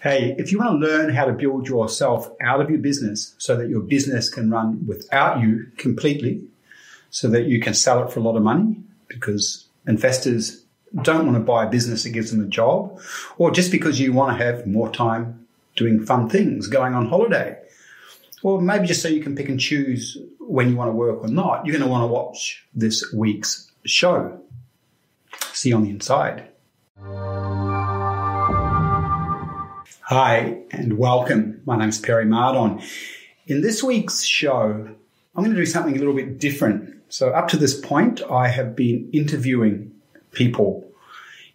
Hey, if you want to learn how to build yourself out of your business so that your business can run without you completely, so that you can sell it for a lot of money, because investors don't want to buy a business that gives them a job, or just because you want to have more time doing fun things, going on holiday, or maybe just so you can pick and choose when you want to work or not, you're going to want to watch this week's show. See you on the inside. Hi, and welcome. My name is Perry Mardon. In this week's show, I'm going to do something a little bit different. So, up to this point, I have been interviewing people,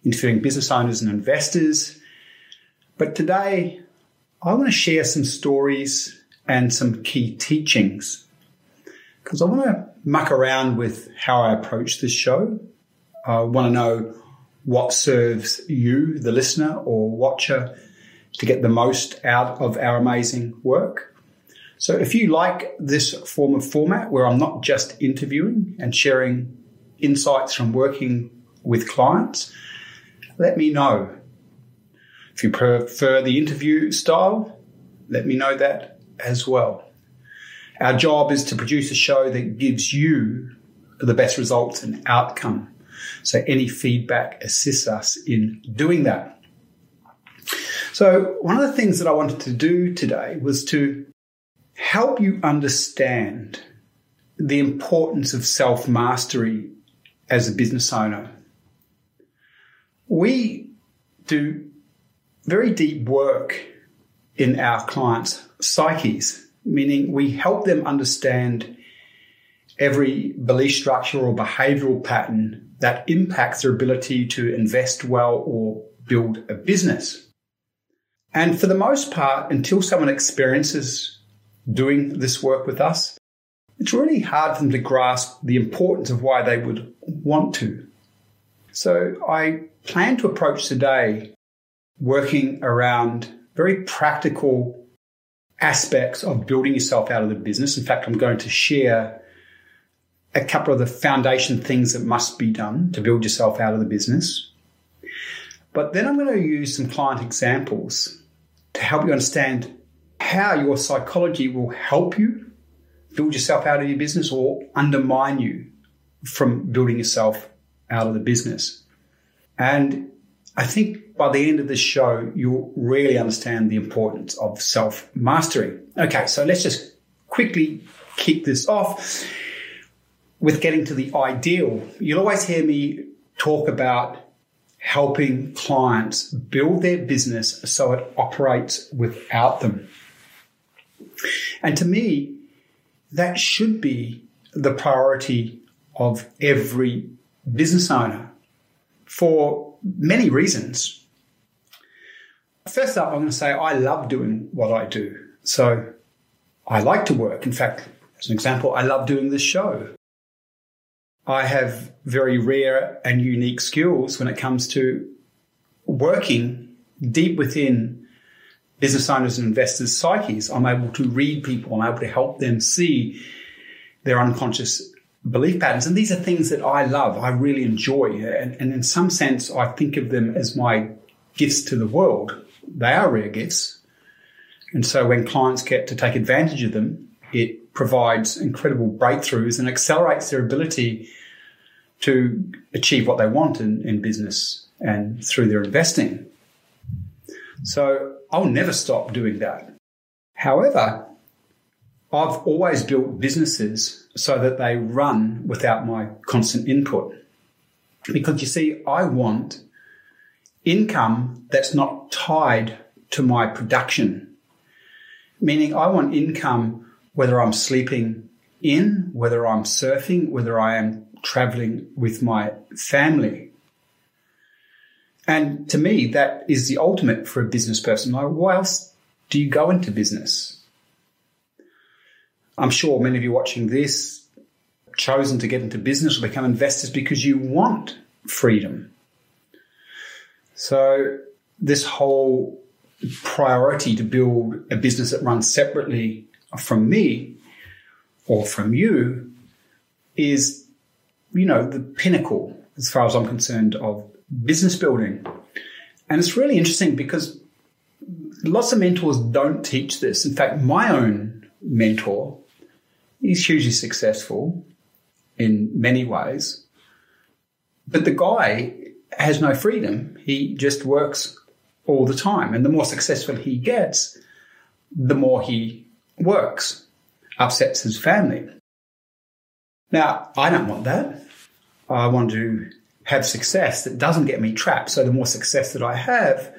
interviewing business owners and investors. But today, I want to share some stories and some key teachings because I want to muck around with how I approach this show. I want to know what serves you, the listener or watcher, to get the most out of our amazing work. So if you like this form of format where I'm not just interviewing and sharing insights from working with clients, let me know. If you prefer the interview style, let me know that as well. Our job is to produce a show that gives you the best results and outcome. So any feedback assists us in doing that. So, one of the things that I wanted to do today was to help you understand the importance of self mastery as a business owner. We do very deep work in our clients' psyches, meaning we help them understand every belief structure or behavioral pattern that impacts their ability to invest well or build a business. And for the most part, until someone experiences doing this work with us, it's really hard for them to grasp the importance of why they would want to. So I plan to approach today working around very practical aspects of building yourself out of the business. In fact, I'm going to share a couple of the foundation things that must be done to build yourself out of the business. But then I'm going to use some client examples to help you understand how your psychology will help you build yourself out of your business or undermine you from building yourself out of the business. And I think by the end of this show, you'll really understand the importance of self mastery. Okay, so let's just quickly kick this off with getting to the ideal. You'll always hear me talk about helping clients build their business so it operates without them. And to me, that should be the priority of every business owner for many reasons. First up, I'm going to say I love doing what I do. So I like to work. In fact, as an example, I love doing this show. I have very rare and unique skills when it comes to working deep within business owners and investors' psyches. I'm able to read people, I'm able to help them see their unconscious belief patterns. And these are things that I love, I really enjoy. And, and in some sense, I think of them as my gifts to the world. They are rare gifts. And so when clients get to take advantage of them, it provides incredible breakthroughs and accelerates their ability to achieve what they want in, in business and through their investing. So I'll never stop doing that. However, I've always built businesses so that they run without my constant input. Because you see, I want income that's not tied to my production. Meaning I want income whether I'm sleeping in, whether I'm surfing, whether I am traveling with my family. And to me, that is the ultimate for a business person. Like, why else do you go into business? I'm sure many of you watching this chosen to get into business or become investors because you want freedom. So this whole priority to build a business that runs separately from me or from you is, you know, the pinnacle as far as I'm concerned of business building. And it's really interesting because lots of mentors don't teach this. In fact, my own mentor, he's hugely successful in many ways, but the guy has no freedom. He just works all the time. And the more successful he gets, the more he works, upsets his family. Now, I don't want that. I want to have success that doesn't get me trapped. So the more success that I have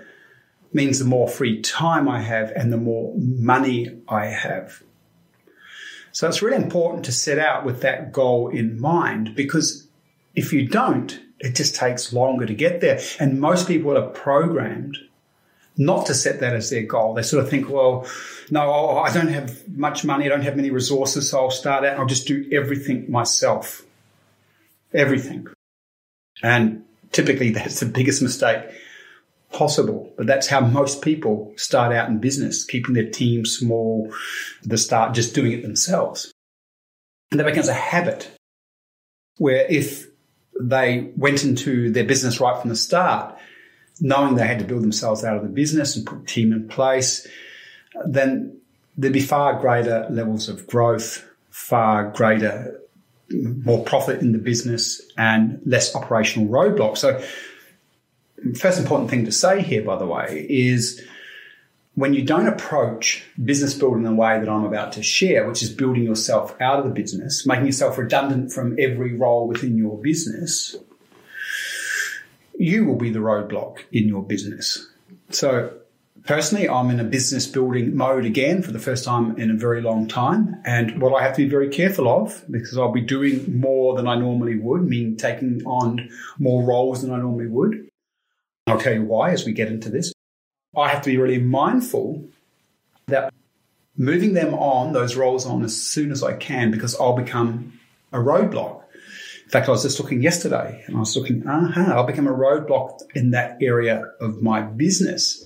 means the more free time I have and the more money I have. So it's really important to set out with that goal in mind because if you don't, it just takes longer to get there. And most people are programmed not to set that as their goal. They sort of think, well, no, I don't have much money. I don't have many resources. So I'll start out. I'll just do everything myself. Everything. And typically that's the biggest mistake possible. But that's how most people start out in business, keeping their team small, the start just doing it themselves. And that becomes a habit where if they went into their business right from the start, knowing they had to build themselves out of the business and put team in place, then there'd be far greater levels of growth, far greater, more profit in the business and less operational roadblocks. So first important thing to say here, by the way, is when you don't approach business building in the way that I'm about to share, which is building yourself out of the business, making yourself redundant from every role within your business, you will be the roadblock in your business. So personally, I'm in a business building mode again for the first time in a very long time. And what I have to be very careful of, because I'll be doing more than I normally would, meaning taking on more roles than I normally would. I'll tell you why as we get into this. I have to be really mindful that moving them on, those roles on as soon as I can, because I'll become a roadblock. In fact, I was just looking yesterday and I was looking, aha, I'll become a roadblock in that area of my business.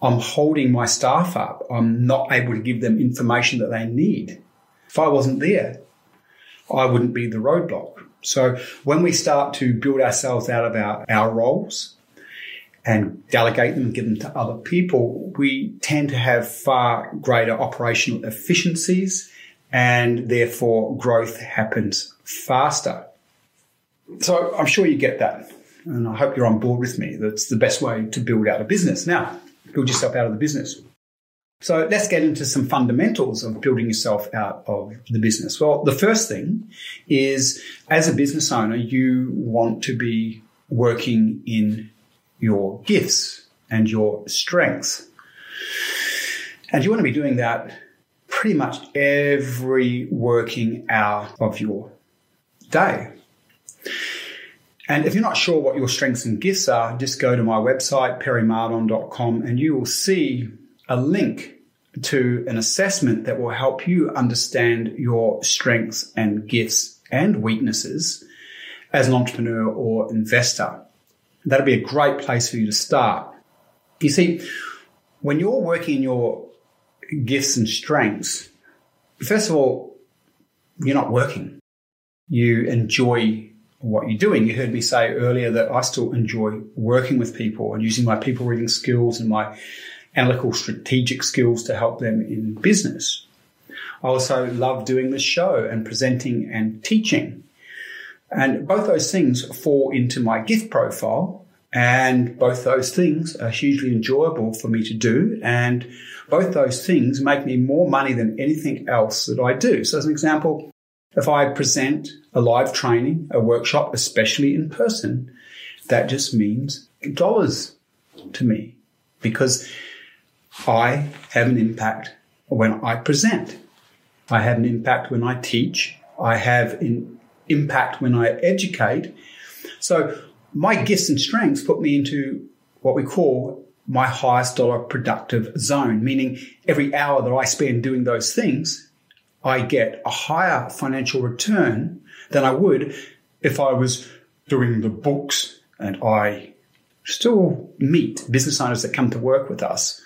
I'm holding my staff up. I'm not able to give them information that they need. If I wasn't there, I wouldn't be the roadblock. So when we start to build ourselves out of our, our roles, and delegate them give them to other people, we tend to have far greater operational efficiencies and therefore growth happens faster. So I'm sure you get that. And I hope you're on board with me. That's the best way to build out a business. Now, build yourself out of the business. So let's get into some fundamentals of building yourself out of the business. Well, the first thing is as a business owner, you want to be working in your gifts and your strengths. And you want to be doing that pretty much every working hour of your day. And if you're not sure what your strengths and gifts are, just go to my website, perrymardon.com, and you will see a link to an assessment that will help you understand your strengths and gifts and weaknesses as an entrepreneur or investor That'll be a great place for you to start. You see, when you're working in your gifts and strengths, first of all, you're not working. You enjoy what you're doing. You heard me say earlier that I still enjoy working with people and using my people reading skills and my analytical strategic skills to help them in business. I also love doing the show and presenting and teaching. And both those things fall into my gift profile. And both those things are hugely enjoyable for me to do. And both those things make me more money than anything else that I do. So as an example, if I present a live training, a workshop, especially in person, that just means dollars to me because I have an impact when I present. I have an impact when I teach. I have an impact when I educate. So my gifts and strengths put me into what we call my highest dollar productive zone, meaning every hour that I spend doing those things, I get a higher financial return than I would if I was doing the books and I still meet business owners that come to work with us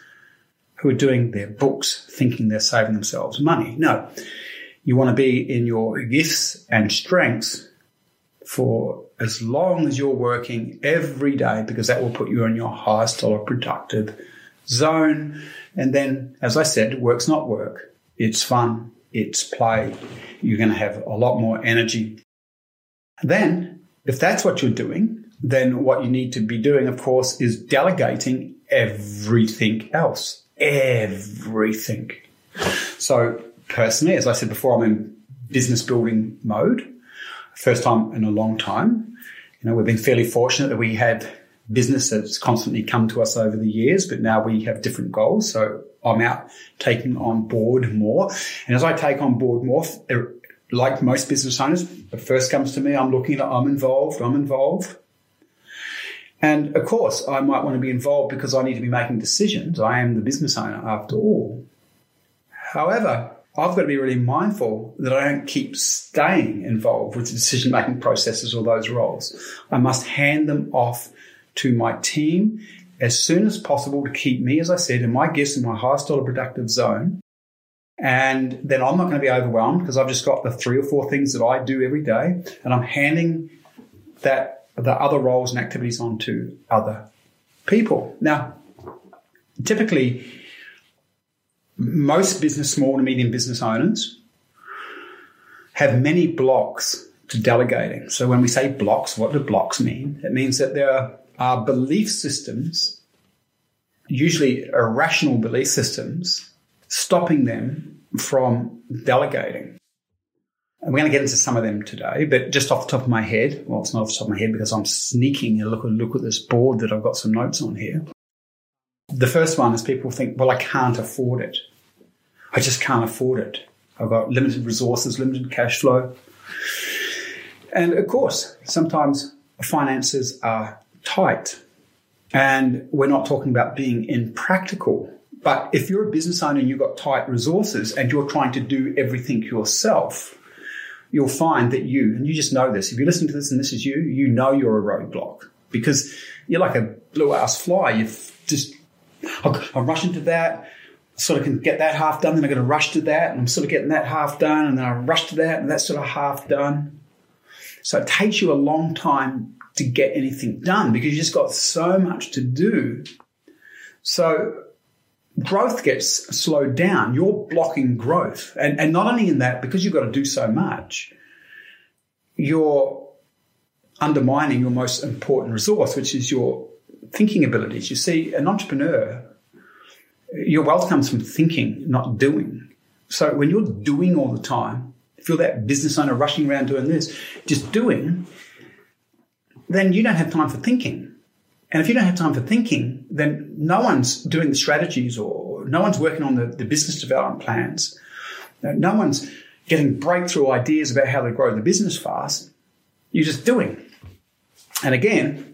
who are doing their books thinking they're saving themselves money. No, you want to be in your gifts and strengths for as long as you're working every day because that will put you in your highest dollar productive zone. And then, as I said, work's not work. It's fun. It's play. You're going to have a lot more energy. Then, if that's what you're doing, then what you need to be doing, of course, is delegating everything else. Everything. So personally, as I said before, I'm in business building mode. First time in a long time. You know, we've been fairly fortunate that we had business that's constantly come to us over the years, but now we have different goals. So I'm out taking on board more. And as I take on board more, like most business owners, it first comes to me, I'm looking at, I'm involved, I'm involved. And of course, I might want to be involved because I need to be making decisions. I am the business owner after all. However, I've got to be really mindful that I don't keep staying involved with the decision making processes or those roles. I must hand them off to my team as soon as possible to keep me, as I said, in my gifts in my highest dollar productive zone. And then I'm not going to be overwhelmed because I've just got the three or four things that I do every day and I'm handing that the other roles and activities on to other people. Now, typically, most business, small to medium business owners have many blocks to delegating. So when we say blocks, what do blocks mean? It means that there are belief systems, usually irrational belief systems, stopping them from delegating. And we're going to get into some of them today, but just off the top of my head, well, it's not off the top of my head because I'm sneaking a look, look at this board that I've got some notes on here. The first one is people think, well, I can't afford it. I just can't afford it. I've got limited resources, limited cash flow. And of course, sometimes finances are tight. And we're not talking about being impractical. But if you're a business owner and you've got tight resources and you're trying to do everything yourself, you'll find that you, and you just know this, if you're listening to this and this is you, you know you're a roadblock because you're like a blue ass fly. You've just, I'm rushing to that, sort of can get that half done, then I'm going to rush to that, and I'm sort of getting that half done, and then I rush to that, and that's sort of half done. So it takes you a long time to get anything done because you just got so much to do. So growth gets slowed down. You're blocking growth. And, and not only in that, because you've got to do so much, you're undermining your most important resource, which is your thinking abilities. You see, an entrepreneur, your wealth comes from thinking, not doing. So when you're doing all the time, if you're that business owner rushing around doing this, just doing, then you don't have time for thinking. And if you don't have time for thinking, then no one's doing the strategies or no one's working on the, the business development plans. No one's getting breakthrough ideas about how to grow the business fast. You're just doing. And again,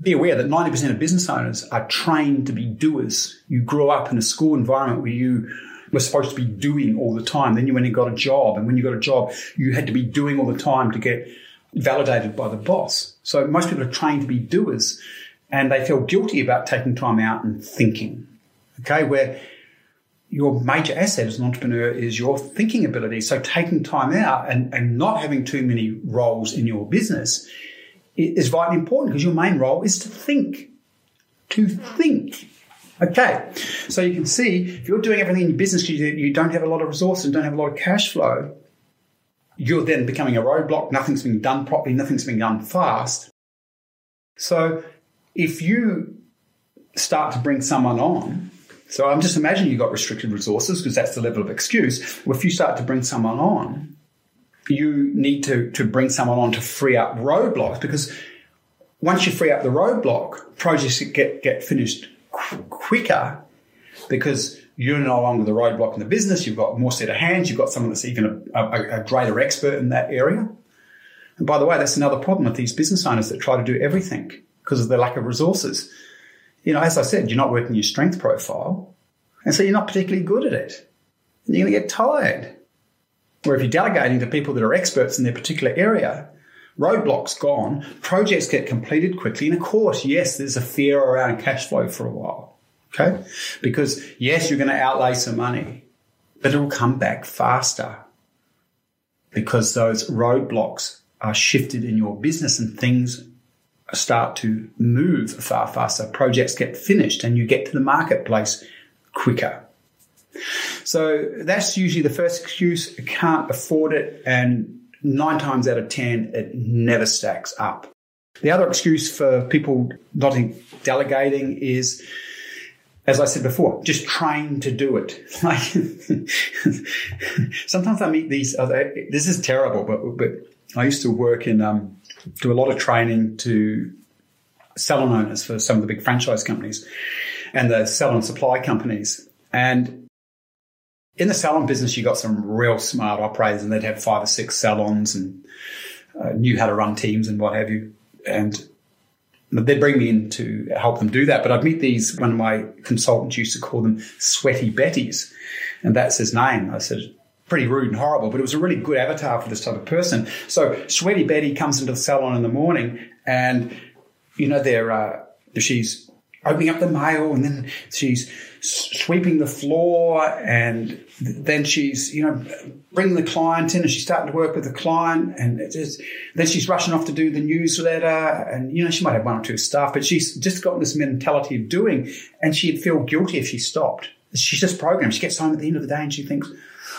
be aware that 90% of business owners are trained to be doers. You grew up in a school environment where you were supposed to be doing all the time. Then you went and got a job. And when you got a job, you had to be doing all the time to get validated by the boss. So most people are trained to be doers and they feel guilty about taking time out and thinking. Okay, where your major asset as an entrepreneur is your thinking ability. So taking time out and, and not having too many roles in your business is vitally important because your main role is to think. To think. Okay, so you can see if you're doing everything in your business you don't have a lot of resources and don't have a lot of cash flow, you're then becoming a roadblock. Nothing's being done properly. Nothing's being done fast. So if you start to bring someone on, so I'm just imagining you've got restricted resources because that's the level of excuse. Well, if you start to bring someone on, you need to, to bring someone on to free up roadblocks because once you free up the roadblock, projects get, get finished qu- quicker because you're no longer the roadblock in the business. You've got more set of hands. You've got someone that's even a, a, a, greater expert in that area. And by the way, that's another problem with these business owners that try to do everything because of their lack of resources. You know, as I said, you're not working your strength profile. And so you're not particularly good at it. And you're going to get tired. Where if you're delegating to people that are experts in their particular area, roadblocks gone, projects get completed quickly. And of course, yes, there's a fear around cash flow for a while. Okay. Because yes, you're going to outlay some money, but it will come back faster because those roadblocks are shifted in your business and things start to move far faster. Projects get finished and you get to the marketplace quicker. So that's usually the first excuse. I can't afford it. And nine times out of 10, it never stacks up. The other excuse for people not delegating is, as I said before, just train to do it. Like sometimes I meet these. Other, This is terrible, but but I used to work in um, do a lot of training to salon owners for some of the big franchise companies and the salon supply companies. And in the salon business, you got some real smart operators, and they'd have five or six salons and uh, knew how to run teams and what have you. And they'd bring me in to help them do that. But I'd meet these, one of my consultants used to call them sweaty Betties. And that's his name. I said, pretty rude and horrible, but it was a really good avatar for this type of person. So Sweaty Betty comes into the salon in the morning and, you know, they're, uh, she's opening up the mail and then she's sweeping the floor and then she's, you know, bringing the client in and she's starting to work with the client and then she's rushing off to do the newsletter and, you know, she might have one or two staff, but she's just got this mentality of doing and she'd feel guilty if she stopped. She's just programmed. She gets home at the end of the day and she thinks,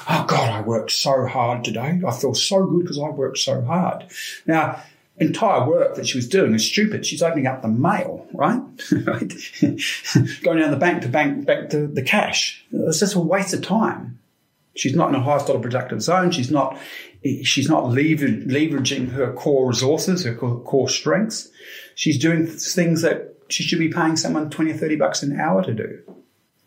oh God, I worked so hard today. I feel so good because I worked so hard. Now, entire work that she was doing is stupid. She's opening up the mail, right? Going down the bank to bank back to the cash. It's just a waste of time. She's not in a highest dollar productive zone. She's not, she's not leveraging her core resources, her core strengths. She's doing things that she should be paying someone 20 or 30 bucks an hour to do.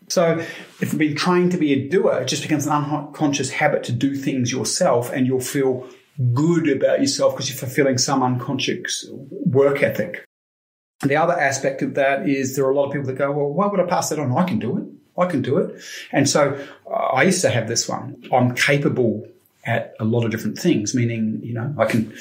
So if you've been trained to be a doer, it just becomes an unconscious habit to do things yourself and you'll feel good about yourself because you're fulfilling some unconscious work ethic. The other aspect of that is there are a lot of people that go, well, why would I pass that on? I can do it. I can do it. And so uh, I used to have this one. I'm capable at a lot of different things, meaning, you know, I can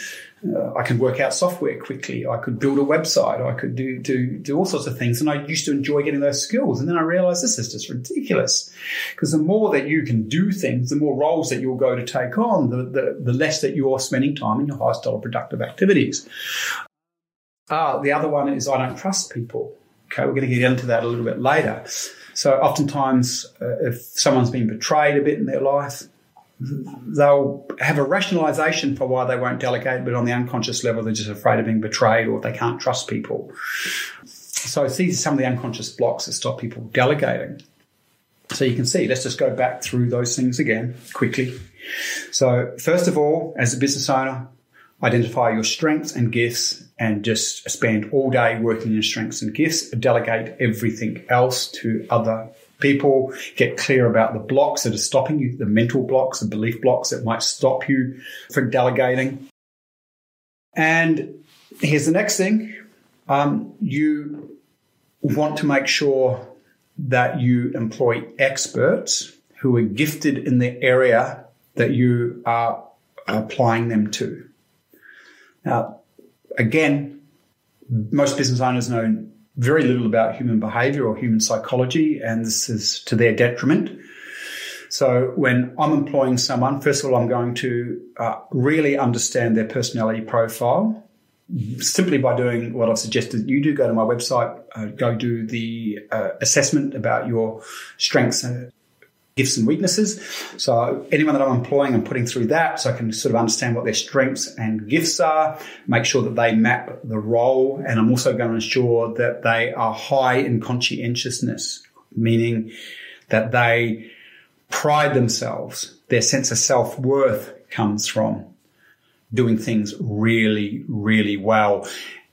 uh, I can work out software quickly. I could build a website. I could do, do, do all sorts of things. And I used to enjoy getting those skills. And then I realized this is just ridiculous because the more that you can do things, the more roles that you'll go to take on, the, the, the less that you're spending time in your highest dollar productive activities. Uh, the other one is I don't trust people. Okay. We're going to get into that a little bit later. So oftentimes, uh, if someone's been betrayed a bit in their life, they'll have a rationalization for why they won't delegate, but on the unconscious level, they're just afraid of being betrayed or they can't trust people. So these are some of the unconscious blocks that stop people delegating. So you can see, let's just go back through those things again quickly. So first of all, as a business owner, identify your strengths and gifts and just spend all day working your strengths and gifts. Delegate everything else to other people get clear about the blocks that are stopping you, the mental blocks, the belief blocks that might stop you from delegating. And here's the next thing. Um, you want to make sure that you employ experts who are gifted in the area that you are applying them to. Now, again, most business owners know very little about human behavior or human psychology, and this is to their detriment. So when I'm employing someone, first of all, I'm going to uh, really understand their personality profile simply by doing what I've suggested you do. Go to my website, uh, go do the uh, assessment about your strengths and gifts and weaknesses. So anyone that I'm employing, I'm putting through that so I can sort of understand what their strengths and gifts are, make sure that they map the role. And I'm also going to ensure that they are high in conscientiousness, meaning that they pride themselves. Their sense of self worth comes from doing things really, really well.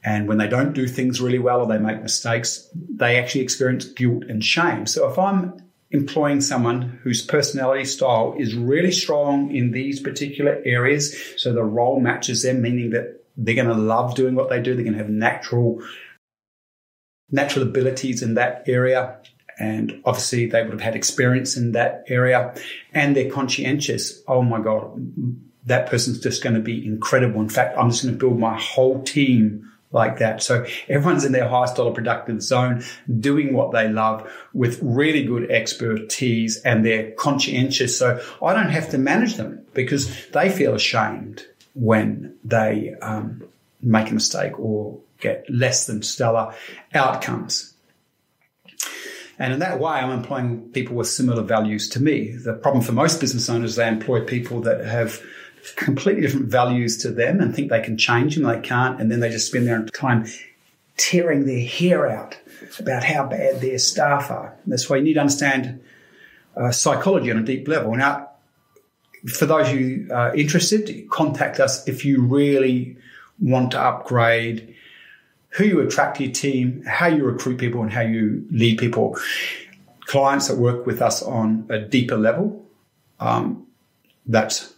And when they don't do things really well or they make mistakes, they actually experience guilt and shame. So if I'm employing someone whose personality style is really strong in these particular areas. So the role matches them, meaning that they're going to love doing what they do. They're going to have natural, natural abilities in that area. And obviously they would have had experience in that area and they're conscientious. Oh my God, that person's just going to be incredible. In fact, I'm just going to build my whole team like that. So everyone's in their highest dollar productive zone, doing what they love with really good expertise and they're conscientious. So I don't have to manage them because they feel ashamed when they um, make a mistake or get less than stellar outcomes. And in that way, I'm employing people with similar values to me. The problem for most business owners, they employ people that have completely different values to them and think they can change them. They can't. And then they just spend their time tearing their hair out about how bad their staff are. That's why you need to understand uh, psychology on a deep level. Now, for those you uh, interested, contact us if you really want to upgrade who you attract to your team, how you recruit people, and how you lead people. Clients that work with us on a deeper level, um, that's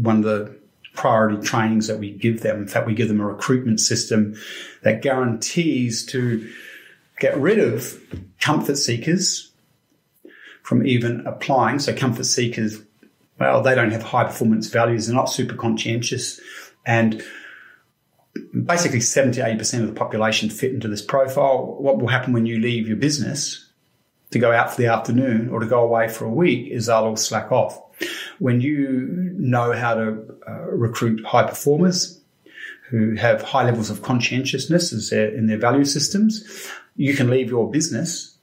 one of the priority trainings that we give them. In fact, we give them a recruitment system that guarantees to get rid of comfort seekers from even applying. So comfort seekers, well, they don't have high performance values. They're not super conscientious and basically 70 80% of the population fit into this profile. What will happen when you leave your business to go out for the afternoon or to go away for a week is they'll all slack off. When you know how to uh, recruit high performers who have high levels of conscientiousness their, in their value systems, you can leave your business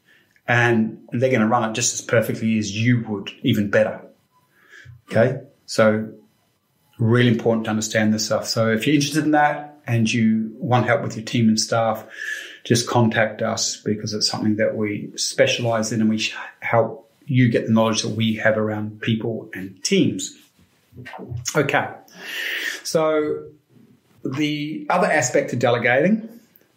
and they're going to run it just as perfectly as you would, even better. Okay. So really important to understand this stuff. So if you're interested in that and you want help with your team and staff, just contact us because it's something that we specialize in and we help you get the knowledge that we have around people and teams. Okay. So the other aspect of delegating.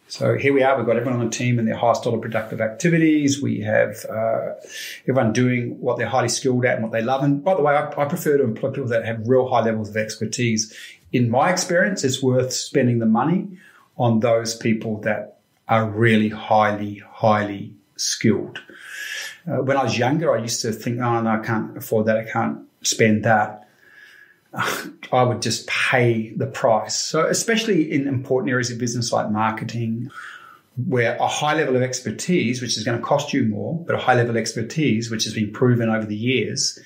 So here we are. We've got everyone on the team in their highest dollar productive activities. We have uh, everyone doing what they're highly skilled at and what they love. And by the way, I, I prefer to employ people that have real high levels of expertise. In my experience, it's worth spending the money on those people that are really highly, highly skilled. Uh, when I was younger, I used to think, oh, no, I can't afford that. I can't spend that. I would just pay the price. So, especially in important areas of business like marketing, where a high level of expertise, which is going to cost you more, but a high level of expertise, which has been proven over the years.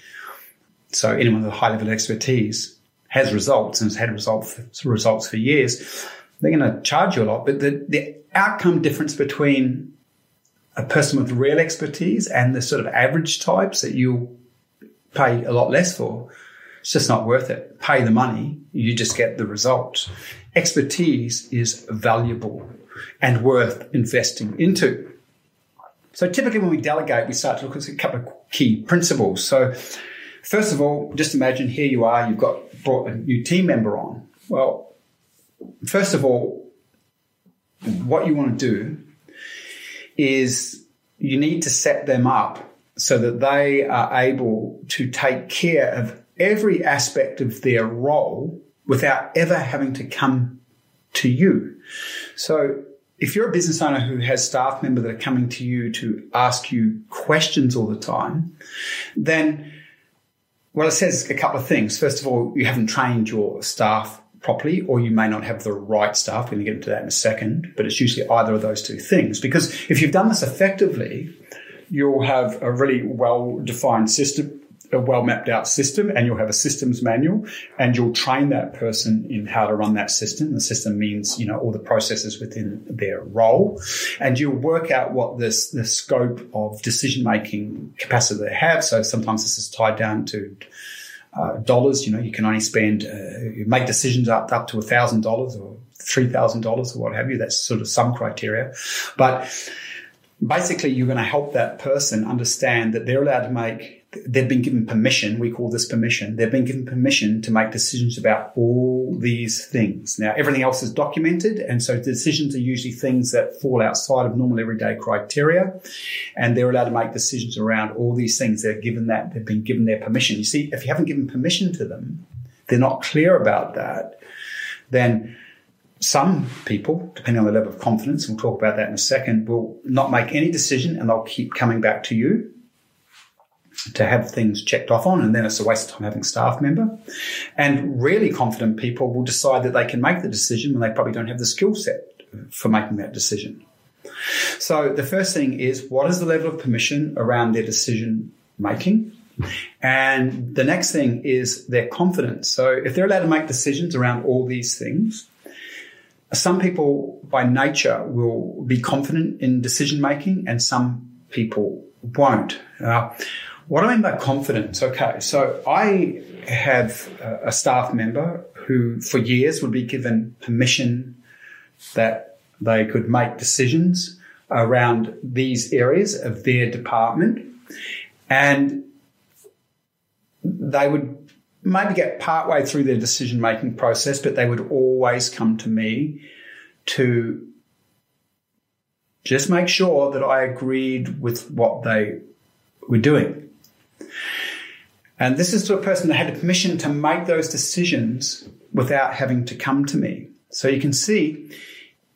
So, anyone with a high level of expertise has results and has had results for, results for years. They're going to charge you a lot, but the, the outcome difference between a person with real expertise and the sort of average types that you'll pay a lot less for it's just not worth it. Pay the money, you just get the results. Expertise is valuable and worth investing into. So typically when we delegate, we start to look at a couple of key principles. So first of all, just imagine here you are, you've got brought a new team member on. Well, first of all, what you want to do is you need to set them up so that they are able to take care of every aspect of their role without ever having to come to you. So if you're a business owner who has staff members that are coming to you to ask you questions all the time, then, well, it says a couple of things. First of all, you haven't trained your staff properly, or you may not have the right staff. We're going to get into that in a second, but it's usually either of those two things. Because if you've done this effectively, you'll have a really well defined system a well mapped out system and you'll have a systems manual and you'll train that person in how to run that system. The system means, you know, all the processes within their role and you'll work out what this, the scope of decision making capacity they have. So sometimes this is tied down to uh, dollars. You know, you can only spend, uh, make decisions up, up to a thousand dollars or three thousand dollars or what have you. That's sort of some criteria, but basically you're going to help that person understand that they're allowed to make they've been given permission. We call this permission. They've been given permission to make decisions about all these things. Now, everything else is documented. And so decisions are usually things that fall outside of normal everyday criteria. And they're allowed to make decisions around all these things. They're given that, they've been given their permission. You see, if you haven't given permission to them, they're not clear about that, then some people, depending on the level of confidence, we'll talk about that in a second, will not make any decision and they'll keep coming back to you to have things checked off on, and then it's a waste of time having staff member. And really confident people will decide that they can make the decision when they probably don't have the skill set for making that decision. So the first thing is what is the level of permission around their decision making? And the next thing is their confidence. So if they're allowed to make decisions around all these things, some people by nature will be confident in decision making and some people won't. Uh, what I mean by confidence, okay, so I have a staff member who for years would be given permission that they could make decisions around these areas of their department and they would maybe get partway through their decision making process, but they would always come to me to just make sure that I agreed with what they were doing. And this is to a person that had the permission to make those decisions without having to come to me. So you can see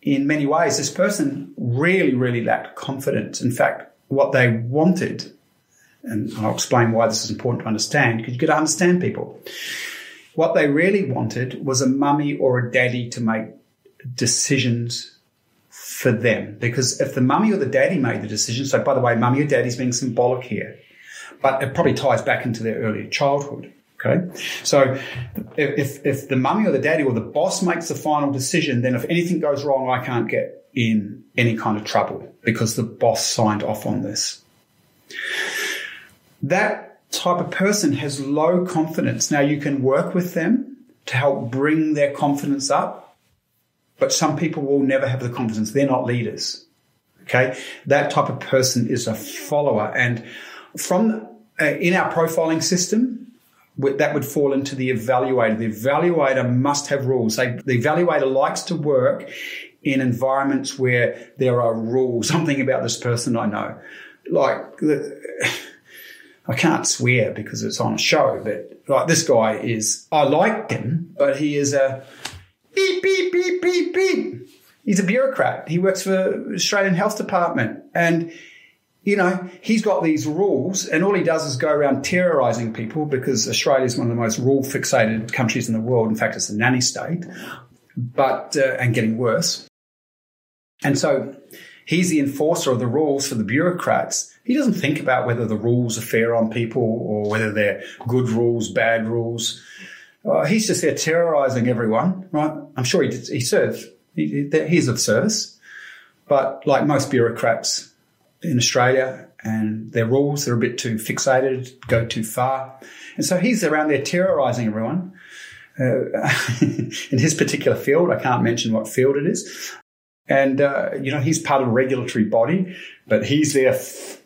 in many ways, this person really, really lacked confidence. In fact, what they wanted, and I'll explain why this is important to understand, because you've got to understand people. What they really wanted was a mummy or a daddy to make decisions for them. Because if the mummy or the daddy made the decision, so by the way, mummy or daddy's being symbolic here, but it probably ties back into their earlier childhood. Okay. So if, if the mummy or the daddy or the boss makes the final decision, then if anything goes wrong, I can't get in any kind of trouble because the boss signed off on this. That type of person has low confidence. Now you can work with them to help bring their confidence up but some people will never have the confidence. They're not leaders. Okay. That type of person is a follower. And from uh, in our profiling system, that would fall into the evaluator. The evaluator must have rules. They, the evaluator likes to work in environments where there are rules. Something about this person I know. Like, I can't swear because it's on a show, but like this guy is, I like him, but he is a, beep, beep, beep, beep, beep. He's a bureaucrat. He works for Australian Health Department. And, you know, he's got these rules and all he does is go around terrorizing people because Australia is one of the most rule fixated countries in the world. In fact, it's a nanny state, but, uh, and getting worse. And so he's the enforcer of the rules for the bureaucrats. He doesn't think about whether the rules are fair on people or whether they're good rules, bad rules. Uh, he's just there terrorizing everyone, right? I'm sure he, did, he serves. He, he's of service. But like most bureaucrats in Australia and their rules, they're a bit too fixated, go too far. And so he's around there terrorizing everyone. Uh, in his particular field, I can't mention what field it is. And, uh, you know, he's part of a regulatory body, but he's there f-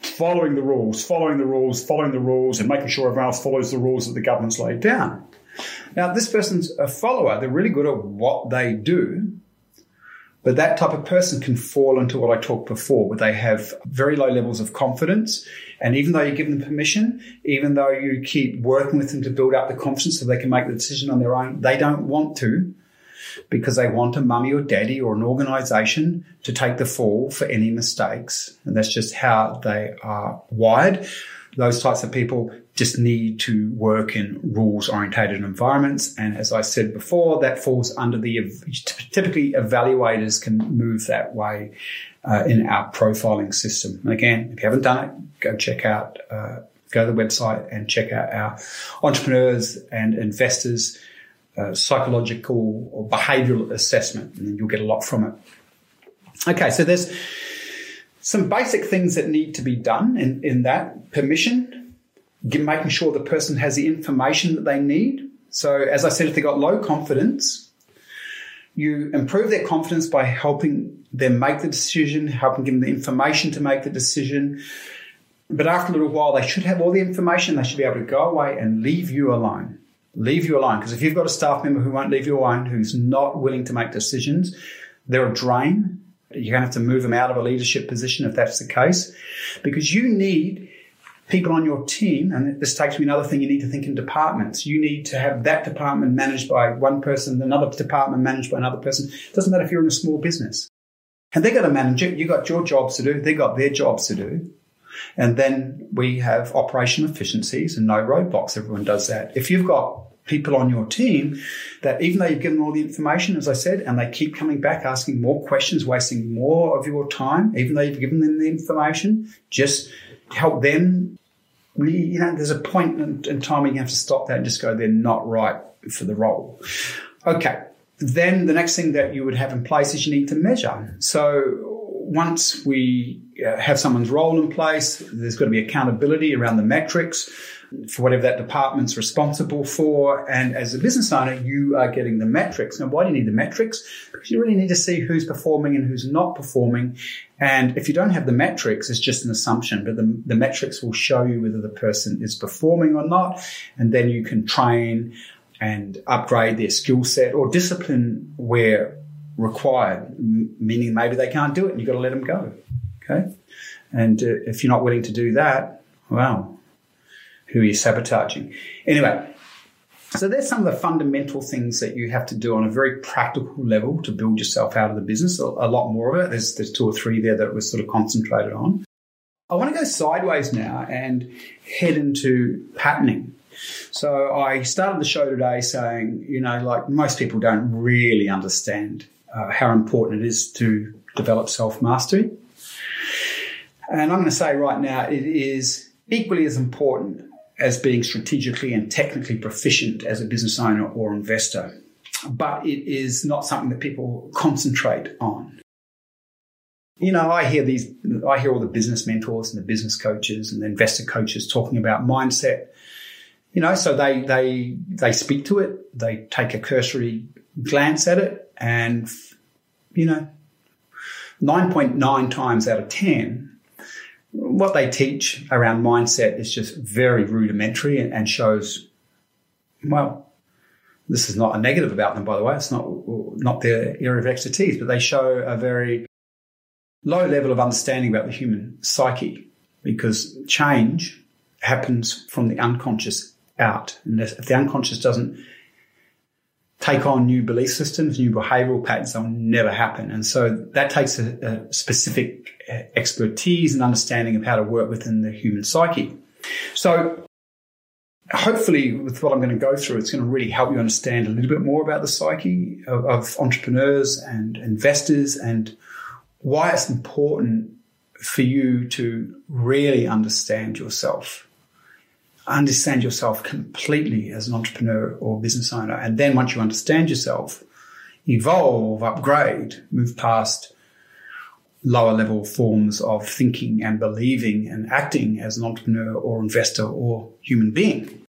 following the rules, following the rules, following the rules, and making sure everyone else follows the rules that the government's laid down. Now, this person's a follower. They're really good at what they do. But that type of person can fall into what I talked before, where they have very low levels of confidence. And even though you give them permission, even though you keep working with them to build up the confidence so they can make the decision on their own, they don't want to because they want a mummy or daddy or an organization to take the fall for any mistakes. And that's just how they are wired. Those types of people just need to work in rules orientated environments. And as I said before, that falls under the typically evaluators can move that way uh, in our profiling system. And again, if you haven't done it, go check out, uh, go to the website and check out our entrepreneurs and investors uh, psychological or behavioral assessment, and you'll get a lot from it. Okay, so there's some basic things that need to be done in, in that permission, making sure the person has the information that they need. So, as I said, if they've got low confidence, you improve their confidence by helping them make the decision, helping give them the information to make the decision. But after a little while, they should have all the information. They should be able to go away and leave you alone. Leave you alone. Because if you've got a staff member who won't leave you alone, who's not willing to make decisions, they're a drain you're going to have to move them out of a leadership position if that's the case, because you need people on your team. And this takes me another thing you need to think in departments. You need to have that department managed by one person, another department managed by another person. It doesn't matter if you're in a small business. And they got to manage it. You got your jobs to do. They got their jobs to do. And then we have operational efficiencies and no roadblocks. Everyone does that. If you've got people on your team that even though you've given all the information, as I said, and they keep coming back asking more questions, wasting more of your time, even though you've given them the information, just help them. You know, there's a point in, in time you have to stop that and just go, they're not right for the role. Okay. then the next thing that you would have in place is you need to measure. So once we uh, have someone's role in place, there's got to be accountability around the metrics for whatever that department's responsible for. And as a business owner, you are getting the metrics. Now, why do you need the metrics? Because you really need to see who's performing and who's not performing. And if you don't have the metrics, it's just an assumption, but the, the metrics will show you whether the person is performing or not. And then you can train and upgrade their skill set or discipline where required, meaning maybe they can't do it and you've got to let them go. Okay. And uh, if you're not willing to do that, well, who are you sabotaging? Anyway, so there's some of the fundamental things that you have to do on a very practical level to build yourself out of the business. A, a lot more of it. There's, there's two or three there that we're sort of concentrated on. I want to go sideways now and head into patterning. So I started the show today saying, you know, like most people don't really understand uh, how important it is to develop self mastery. And I'm going to say right now, it is equally as important as being strategically and technically proficient as a business owner or investor. But it is not something that people concentrate on. You know, I hear these, I hear all the business mentors and the business coaches and the investor coaches talking about mindset. You know, so they, they, they speak to it, they take a cursory glance at it and, you know, 9.9 times out of 10, what they teach around mindset is just very rudimentary and, shows, well, this is not a negative about them, by the way. It's not not their area of expertise, but they show a very low level of understanding about the human psyche because change happens from the unconscious out. And if the unconscious doesn't take on new belief systems, new behavioral patterns, they'll never happen. And so that takes a, a specific uh, expertise and understanding of how to work within the human psyche. So hopefully with what I'm going to go through, it's going to really help you understand a little bit more about the psyche of, of entrepreneurs and investors and why it's important for you to really understand yourself understand yourself completely as an entrepreneur or business owner. And then once you understand yourself, evolve, upgrade, move past lower level forms of thinking and believing and acting as an entrepreneur or investor or human being.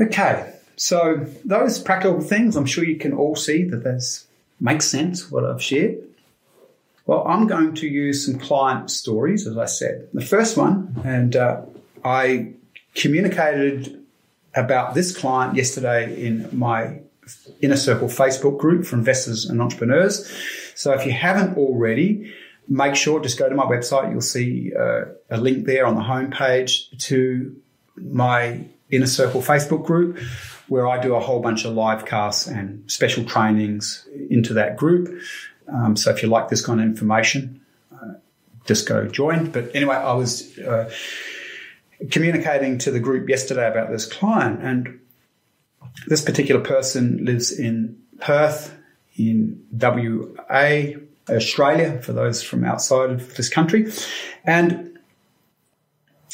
Okay, so those practical things, I'm sure you can all see that this makes sense what I've shared. Well, I'm going to use some client stories, as I said. The first one, and uh, I communicated about this client yesterday in my inner circle Facebook group for investors and entrepreneurs. So if you haven't already, make sure just go to my website. You'll see uh, a link there on the homepage to my inner circle Facebook group where I do a whole bunch of live casts and special trainings into that group. Um, so if you like this kind of information, uh, just go join. But anyway, I was uh, communicating to the group yesterday about this client, and this particular person lives in Perth, in WA, Australia, for those from outside of this country. And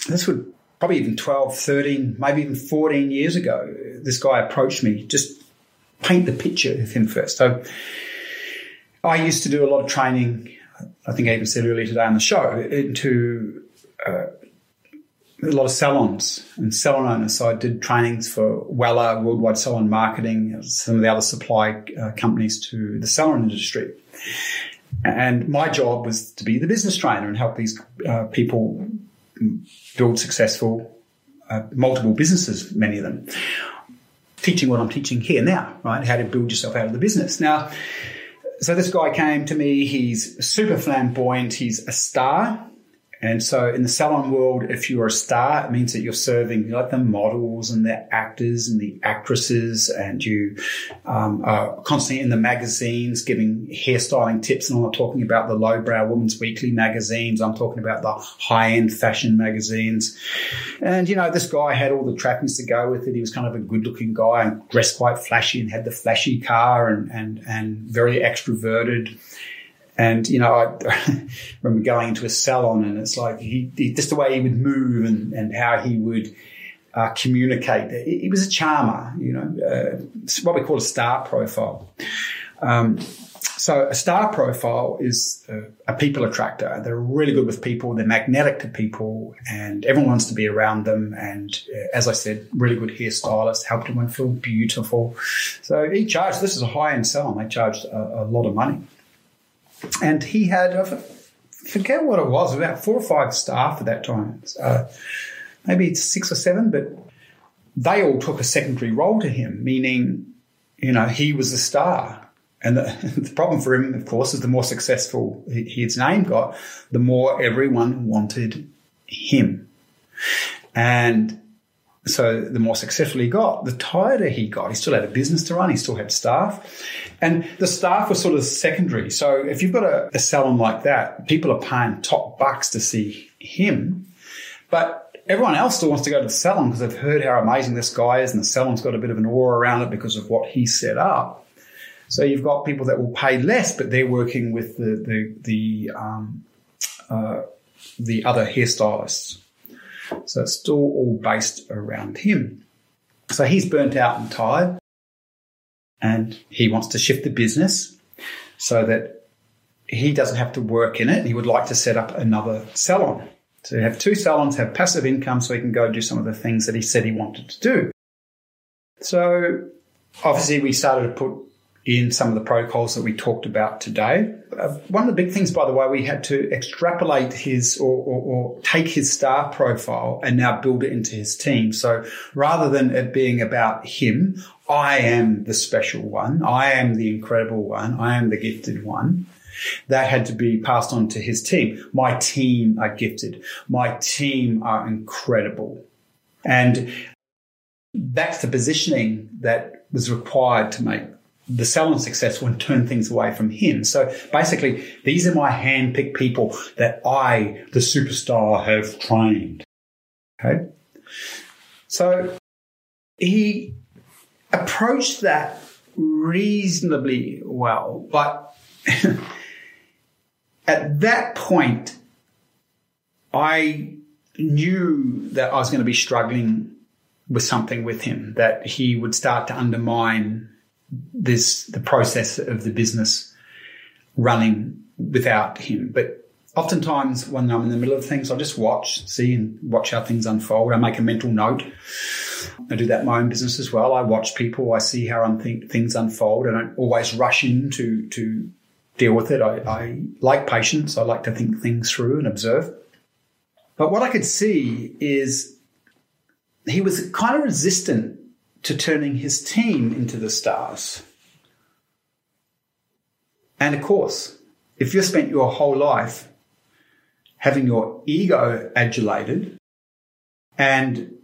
this would probably even 12, 13, maybe even 14 years ago, this guy approached me, just paint the picture of him first. So I used to do a lot of training, I think I even said earlier today on the show, into uh, a lot of salons and salon owners. So I did trainings for Wella, Worldwide Salon Marketing, some of the other supply uh, companies to the salon industry. And my job was to be the business trainer and help these uh, people build successful, uh, multiple businesses, many of them. Teaching what I'm teaching here now, right? How to build yourself out of the business. Now, so this guy came to me. He's super flamboyant. He's a star and so in the salon world, if you're a star, it means that you're serving like the models and the actors and the actresses and you um, are constantly in the magazines giving hairstyling tips. And I'm not talking about the lowbrow women's weekly magazines. I'm talking about the high end fashion magazines. And, you know, this guy had all the trappings to go with it. He was kind of a good looking guy and dressed quite flashy and had the flashy car and, and, and very extroverted. And, you know, I remember going into a salon and it's like he, he, just the way he would move and, and how he would uh, communicate. He, was a charmer, you know, uh, what we call a star profile. Um, so a star profile is a, a, people attractor. They're really good with people. They're magnetic to people and everyone wants to be around them. And uh, as I said, really good hairstylists, help them feel beautiful. So he charged, this is a high end salon. They charged a, a lot of money. And he had, I forget what it was, about four or five staff at that time. Uh, maybe six or seven, but they all took a secondary role to him, meaning, you know, he was a star and the, the, problem for him, of course, is the more successful his name got, the more everyone wanted him. And so the more successful he got, the tireder he got. He still had a business to run. He still had staff. And the staff was sort of secondary. So if you've got a, a salon like that, people are paying top bucks to see him. But everyone else still wants to go to the salon because they've heard how amazing this guy is and the salon's got a bit of an aura around it because of what he set up. So you've got people that will pay less, but they're working with the the the um, uh, the other hairstylists. So it's still all based around him. So he's burnt out and tired, and he wants to shift the business so that he doesn't have to work in it. He would like to set up another salon. So have two salons, have passive income, so he can go do some of the things that he said he wanted to do. So obviously, we started to put in some of the protocols that we talked about today. Uh, one of the big things, by the way, we had to extrapolate his or, or, or, take his star profile and now build it into his team. So rather than it being about him, I am the special one. I am the incredible one. I am the gifted one. That had to be passed on to his team. My team are gifted. My team are incredible. And that's the positioning that was required to make the salon successful and turn things away from him. So basically, these are my hand-picked people that I, the superstar, have trained. Okay. So he approached that reasonably well, but at that point, I knew that I was going to be struggling with something with him, that he would start to undermine this the process of the business running without him. But oftentimes when I'm in the middle of things, I just watch, see and watch how things unfold. I make a mental note. I do that in my own business as well. I watch people. I see how things unfold. I don't always rush in to, to deal with it. I, I like patience. I like to think things through and observe. But what I could see is he was kind of resistant to turning his team into the stars. And of course, if you've spent your whole life having your ego adulated, and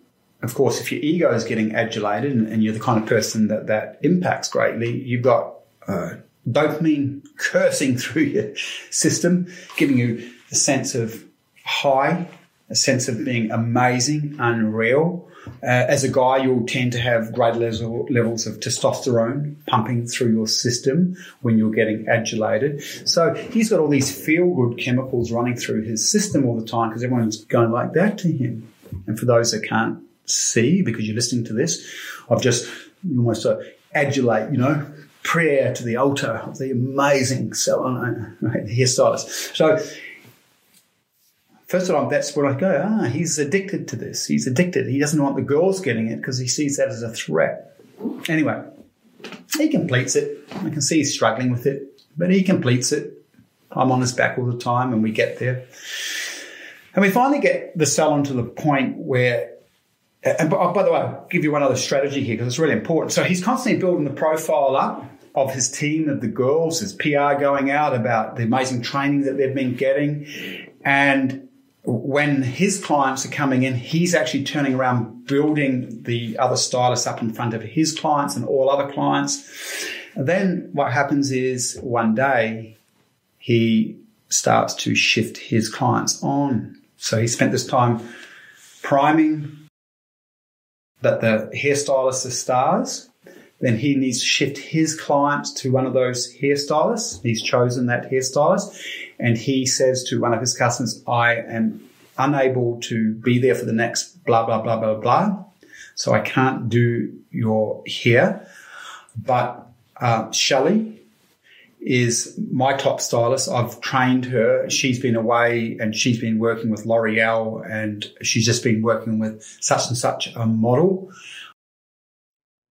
of course, if your ego is getting adulated and, you're the kind of person that that impacts greatly, you've got uh, dopamine coursing through your system, giving you a sense of high, a sense of being amazing, unreal, uh, as a guy, you'll tend to have greater levels of testosterone pumping through your system when you're getting adulated. So he's got all these feel good chemicals running through his system all the time because everyone's going like that to him. And for those that can't see because you're listening to this, I've just almost uh, adulate, you know, prayer to the altar of the amazing so, hairstylist. So first of all, that's where I go, ah, he's addicted to this. He's addicted. He doesn't want the girls getting it because he sees that as a threat. Anyway, he completes it. I can see he's struggling with it, but he completes it. I'm on his back all the time and we get there. And we finally get the salon to the point where, and by, the way, I'll give you one other strategy here because it's really important. So he's constantly building the profile up of his team, of the girls, his PR going out about the amazing training that they've been getting. And when his clients are coming in, he's actually turning around building the other stylists up in front of his clients and all other clients. And then what happens is one day he starts to shift his clients on. So he spent this time priming that the hairstylists are stars. Then he needs to shift his clients to one of those hairstylists. He's chosen that hairstylist and he says to one of his customers, I am unable to be there for the next blah, blah, blah, blah, blah. So I can't do your hair. But uh, Shelley is my top stylist. I've trained her. She's been away and she's been working with L'Oreal and she's just been working with such and such a model.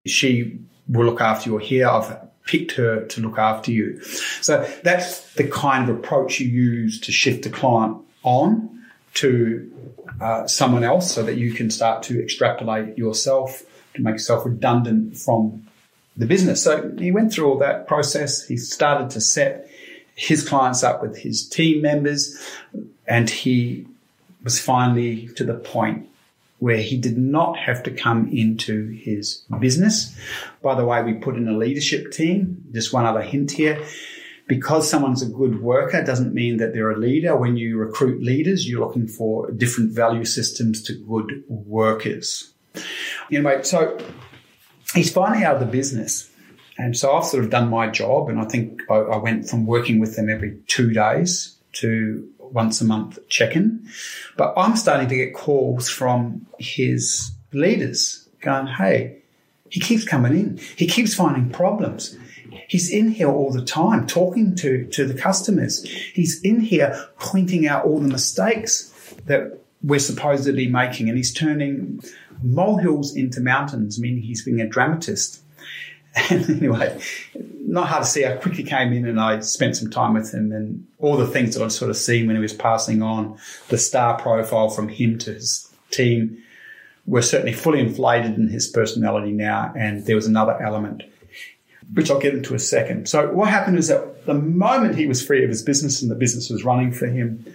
She will look after your hair. I've picked her to look after you. So that's the kind of approach you use to shift the client on to uh, someone else so that you can start to extrapolate yourself to make yourself redundant from the business. So he went through all that process. He started to set his clients up with his team members and he was finally to the point where he did not have to come into his business. By the way, we put in a leadership team. Just one other hint here. Because someone's a good worker doesn't mean that they're a leader. When you recruit leaders, you're looking for different value systems to good workers. Anyway, so he's finally out of the business. And so I've sort of done my job, and I think I, I went from working with them every two days to once a month check in. But I'm starting to get calls from his leaders going, Hey, he keeps coming in. He keeps finding problems. He's in here all the time talking to, to the customers. He's in here pointing out all the mistakes that we're supposedly making and he's turning molehills into mountains, meaning he's being a dramatist. And anyway, not hard to see. I quickly came in and I spent some time with him and all the things that I'd sort of seen when he was passing on the star profile from him to his team were certainly fully inflated in his personality now. And there was another element, which I'll get into a second. So what happened is that the moment he was free of his business and the business was running for him,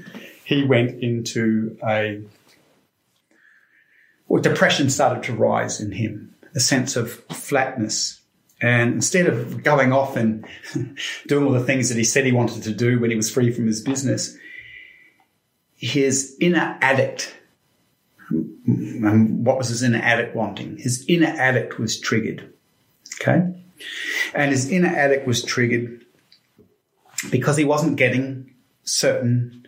he went into a well, depression started to rise in him, a sense of flatness. And instead of going off and doing all the things that he said he wanted to do when he was free from his business, his inner addict, and what was his inner addict wanting? His inner addict was triggered. Okay. And his inner addict was triggered because he wasn't getting certain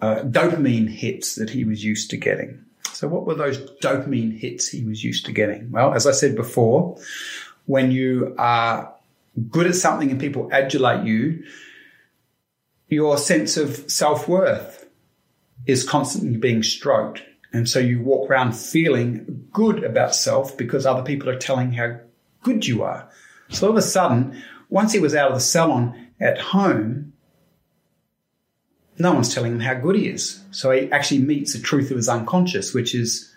uh, dopamine hits that he was used to getting. So, what were those dopamine hits he was used to getting? Well, as I said before, when you are good at something and people adulate you, your sense of self worth is constantly being stroked. And so you walk around feeling good about self because other people are telling how good you are. So all of a sudden, once he was out of the salon at home, no one's telling him how good he is. So he actually meets the truth of his unconscious, which is,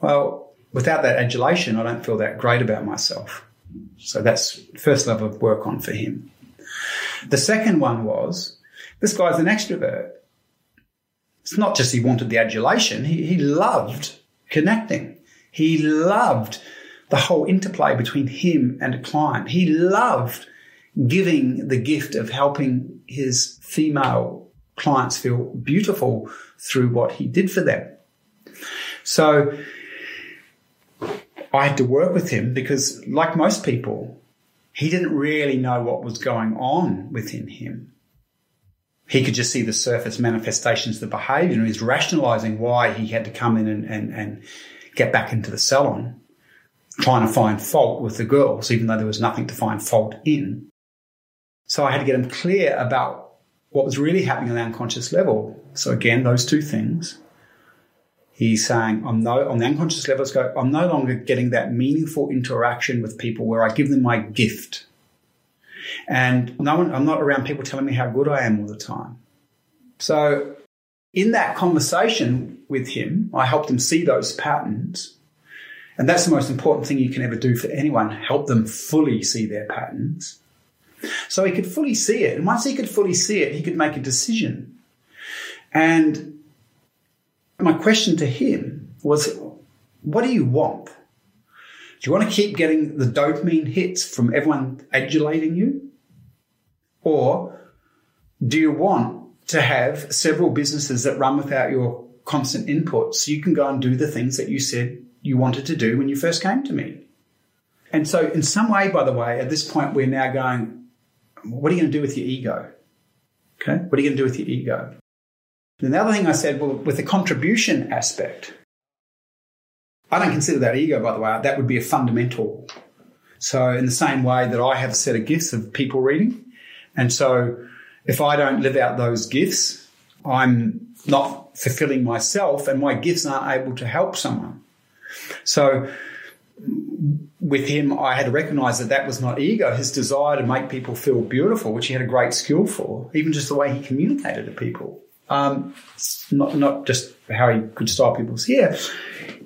well, without that adulation, I don't feel that great about myself. So that's first level of work on for him. The second one was, this guy's an extrovert. It's not just he wanted the adulation, he, he loved connecting. He loved the whole interplay between him and a client. He loved giving the gift of helping his female clients feel beautiful through what he did for them. So I had to work with him because, like most people, he didn't really know what was going on within him. He could just see the surface manifestations of the behavior and he's rationalizing why he had to come in and, and, and get back into the salon, trying to find fault with the girls, even though there was nothing to find fault in. So I had to get him clear about what was really happening on the unconscious level. So again, those two things. He's saying, I'm no, on the unconscious level, go, I'm no longer getting that meaningful interaction with people where I give them my gift. And no one, I'm not around people telling me how good I am all the time. So in that conversation with him, I helped him see those patterns. And that's the most important thing you can ever do for anyone. Help them fully see their patterns. So he could fully see it. And once he could fully see it, he could make a decision. And my question to him was, what do you want? Do you want to keep getting the dopamine hits from everyone adulating you? Or do you want to have several businesses that run without your constant input so you can go and do the things that you said you wanted to do when you first came to me? And so, in some way, by the way, at this point, we're now going, what are you going to do with your ego? Okay. What are you going to do with your ego? And the other thing I said, well, with the contribution aspect, I don't consider that ego, by the way. That would be a fundamental. So, in the same way that I have a set of gifts of people reading, and so if I don't live out those gifts, I'm not fulfilling myself, and my gifts aren't able to help someone. So, with him, I had to recognize that that was not ego, his desire to make people feel beautiful, which he had a great skill for, even just the way he communicated to people. Um, not, not just how he could style people's hair,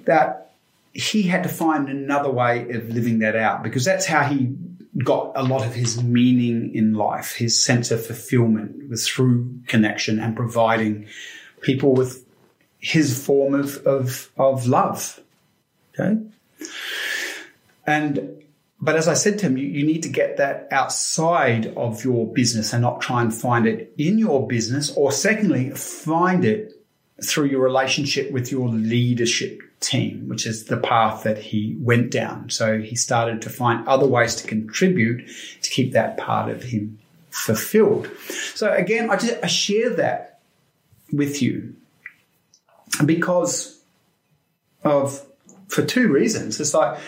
that he had to find another way of living that out because that's how he got a lot of his meaning in life. His sense of fulfillment was through connection and providing people with his form of, of, of love. Okay. And, but as I said to him, you, you need to get that outside of your business and not try and find it in your business. Or secondly, find it through your relationship with your leadership team, which is the path that he went down. So he started to find other ways to contribute to keep that part of him fulfilled. So again, I just I share that with you because of for two reasons. It's like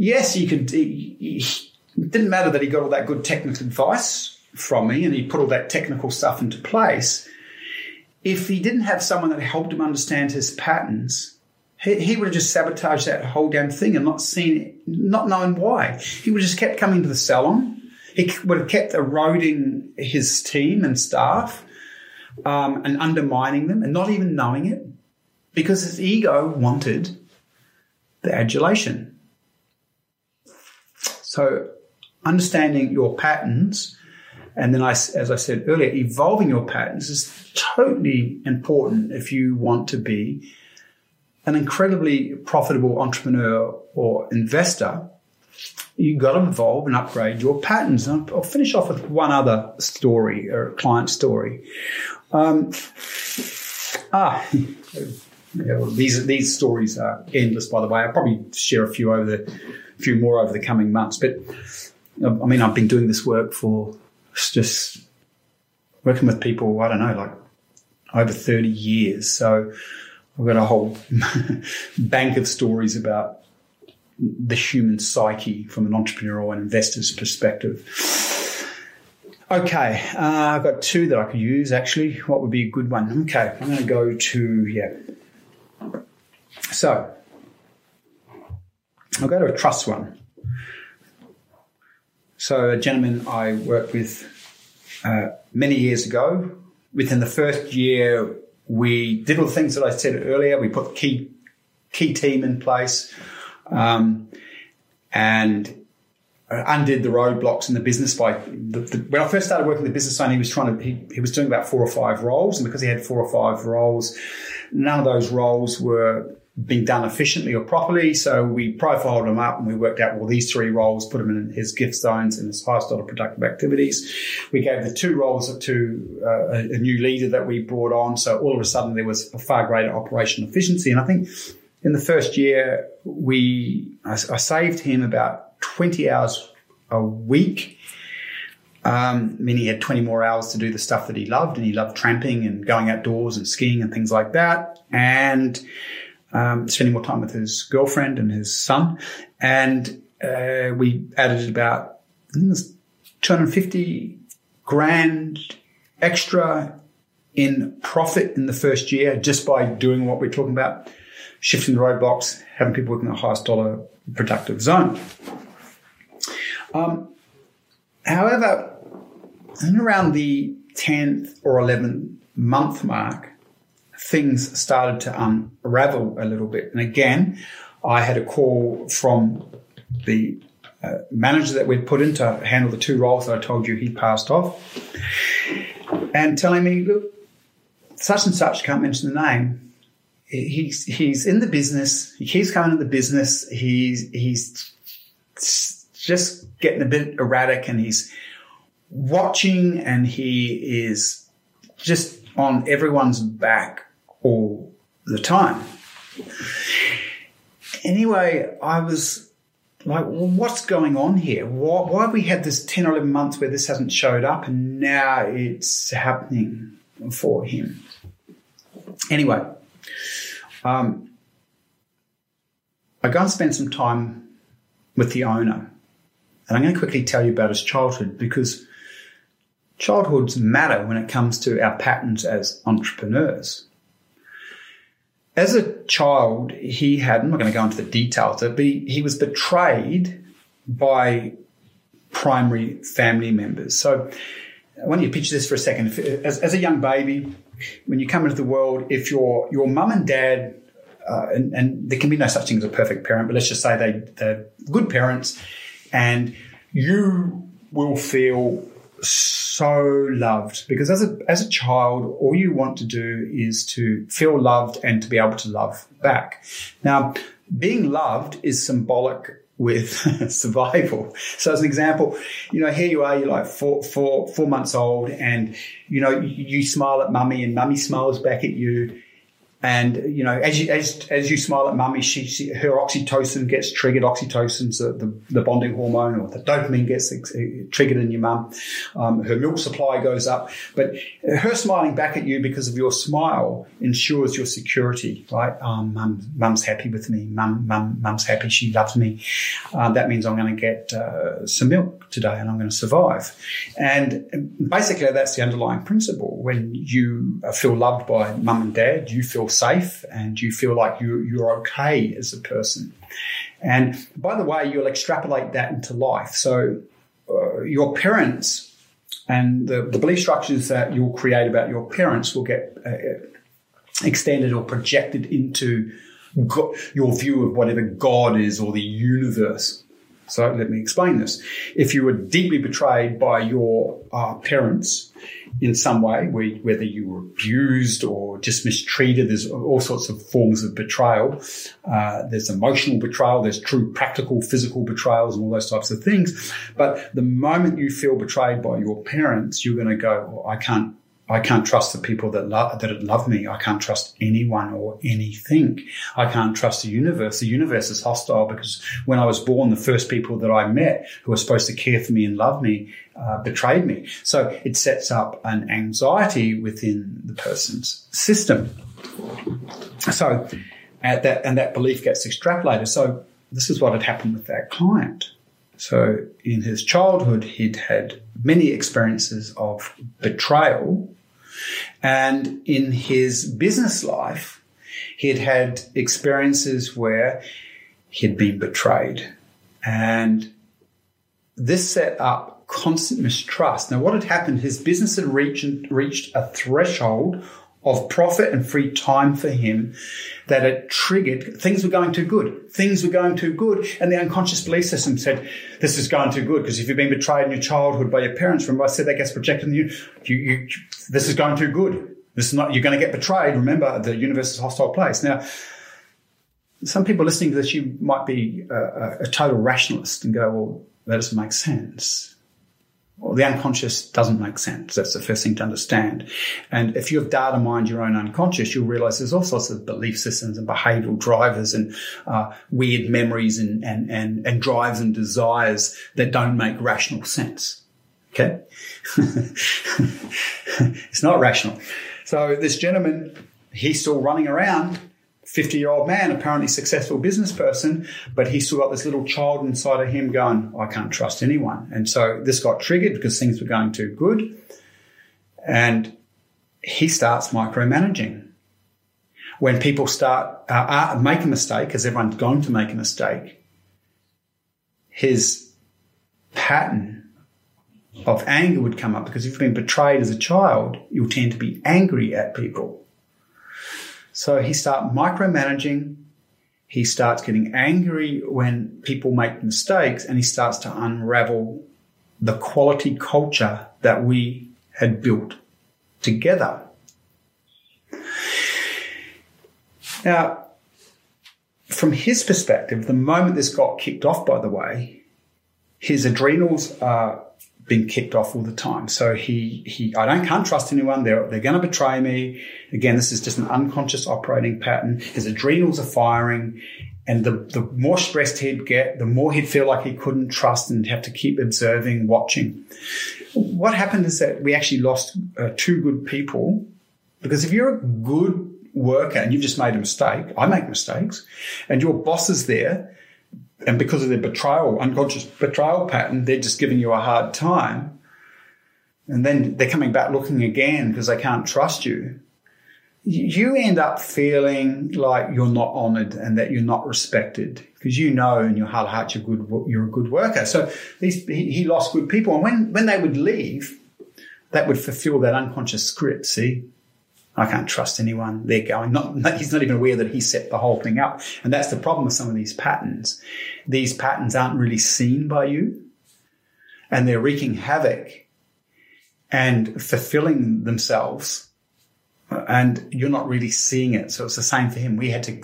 yes, you could. it didn't matter that he got all that good technical advice from me and he put all that technical stuff into place. If he didn't have someone that helped him understand his patterns, he, he would have just sabotaged that whole damn thing and not seen, not knowing why. He would have just kept coming to the salon. He would have kept eroding his team and staff um, and undermining them and not even knowing it because his ego wanted the adulation. So understanding your patterns and then I, as I said earlier, evolving your patterns is totally important if you want to be an incredibly profitable entrepreneur or investor, you've got to evolve and upgrade your patterns. And I'll finish off with one other story or client story. Um, ah, these these stories are endless, by the way. I'll probably share a few over the few more over the coming months. But I mean, I've been doing this work for just working with people. I don't know, like over thirty years. So I've got a whole bank of stories about the human psyche from an entrepreneurial and investor's perspective. Okay, uh, I've got two that I could use actually. What would be a good one? Okay, I'm going to go to, yeah. So, I'll go to a trust one. So, a gentleman I worked with uh, many years ago, within the first year, we did all the things that I said earlier. We put key key team in place, um, and undid the roadblocks in the business by the, the, when I first started working with the business owner, he was trying to he, he was doing about four or five roles, and because he had four or five roles, none of those roles were being done efficiently or properly. So we profiled them up and we worked out, well, these three roles, put them in his gift zones and his highest dollar productive activities. We gave the two roles to uh, a new leader that we brought on. So all of a sudden there was a far greater operational efficiency. And I think in the first year, we, I, I saved him about 20 hours a week. Um, I mean, he had 20 more hours to do the stuff that he loved, and he loved tramping and going outdoors and skiing and things like that. And um, spending more time with his girlfriend and his son. And uh, we added about, I think it was 250 grand extra in profit in the first year just by doing what we're talking about, shifting the roadblocks, having people working the highest dollar productive zone. Um, however, in around the 10th or 11th month mark, things started to unravel a little bit. And again, I had a call from the uh, manager that we'd put in to handle the two roles that I told you he passed off, and telling me, look, such and such, can't mention the name. He's he's in the business. He keeps coming to the business. He's he's just getting a bit erratic, and he's watching, and he is just on everyone's back all the time. Anyway, I was like, well, what's going on here? Why, why have we had this 10 or 11 months where this hasn't showed up and now it's happening for him? Anyway, um, I go and spend some time with the owner. And I'm going to quickly tell you about his childhood because childhoods matter when it comes to our patterns as entrepreneurs. As a child, he had, I'm not going to go into the details, but he, he was betrayed by primary family members. So I want you to picture this for a second. As, as, a young baby, when you come into the world, if your your mum and dad, uh, and, and, there can be no such thing as a perfect parent, but let's just say they they're good parents, and you will feel so loved because as a as a child, all you want to do is to feel loved and to be able to love back. Now, being loved is symbolic with survival. So as an example, you know, here you are, you're like four, four, four months old and, you know, you smile at mummy and mummy smiles back at you and you know, as you as as you smile at mummy, she, she her oxytocin gets triggered. Oxytocin's the, the, the bonding hormone, or the dopamine gets ex- triggered in your mum. Um, her milk supply goes up, but her smiling back at you because of your smile ensures your security. Right? Um, mum, mum's happy with me. Mum, mum, mum's happy. She loves me. Um, that means I'm going to get uh, some milk today, and I'm going to survive. And basically, that's the underlying principle. When you feel loved by mum and dad, you feel safe and you feel like you, you're okay as a person. And by the way, you'll extrapolate that into life. So uh, your parents and the, the, belief structures that you'll create about your parents will get uh, extended or projected into your view of whatever God is or the universe. So let me explain this. If you were deeply betrayed by your uh, parents in some way, whether you were abused or just mistreated, there's all sorts of forms of betrayal. Uh, there's emotional betrayal, there's true practical, physical betrayals, and all those types of things. But the moment you feel betrayed by your parents, you're going to go, well, I can't I can't trust the people that love, that love me. I can't trust anyone or anything. I can't trust the universe. The universe is hostile because when I was born, the first people that I met who were supposed to care for me and love me uh, betrayed me. So it sets up an anxiety within the person's system. So at that, and that belief gets extrapolated. So this is what had happened with that client. So in his childhood, he'd had many experiences of betrayal and in his business life, he'd had experiences where he'd been betrayed. And this set up constant mistrust. Now, what had happened, his business had reached, reached a threshold of profit and free time for him that it triggered things were going too good. Things were going too good. And the unconscious belief system said, this is going too good. Because if you've been betrayed in your childhood by your parents, remember I said that gets projected on you, you, you this is going too good. This is not, you're going to get betrayed. Remember, the universe is a hostile place. Now, some people listening to this, you might be a, a total rationalist and go, well, that doesn't make sense. Well, the unconscious doesn't make sense. That's the first thing to understand. And if you have data mined your own unconscious, you'll realize there's all sorts of belief systems and behavioral drivers and uh, weird memories and, and, and, and drives and desires that don't make rational sense. Okay? it's not rational. So this gentleman, he's still running around 50 year old man, apparently successful business person, but he still got this little child inside of him going, I can't trust anyone. And so this got triggered because things were going too good. And he starts micromanaging. When people start uh, uh, make a mistake, because everyone's going to make a mistake, his pattern of anger would come up because if you've been betrayed as a child, you'll tend to be angry at people. So he starts micromanaging. He starts getting angry when people make mistakes and he starts to unravel the quality culture that we had built together. Now, from his perspective, the moment this got kicked off, by the way, his adrenals are being kicked off all the time. So he, he, I don't, can't trust anyone. They're, they're going to betray me. Again, this is just an unconscious operating pattern. His adrenals are firing. And the, the more stressed he'd get, the more he'd feel like he couldn't trust and have to keep observing, watching. What happened is that we actually lost uh, two good people because if you're a good worker and you've just made a mistake, I make mistakes, and your boss is there, and because of their betrayal, unconscious betrayal pattern, they're just giving you a hard time. And then they're coming back looking again because they can't trust you. You end up feeling like you're not honored and that you're not respected because you know in your heart of hearts you're good, you're a good worker. So these, he, lost good people. And when, when they would leave, that would fulfill that unconscious script. See, I can't trust anyone. They're going. Not, he's not even aware that he set the whole thing up. And that's the problem with some of these patterns. These patterns aren't really seen by you and they're wreaking havoc and fulfilling themselves. And you're not really seeing it. So it's the same for him. We had to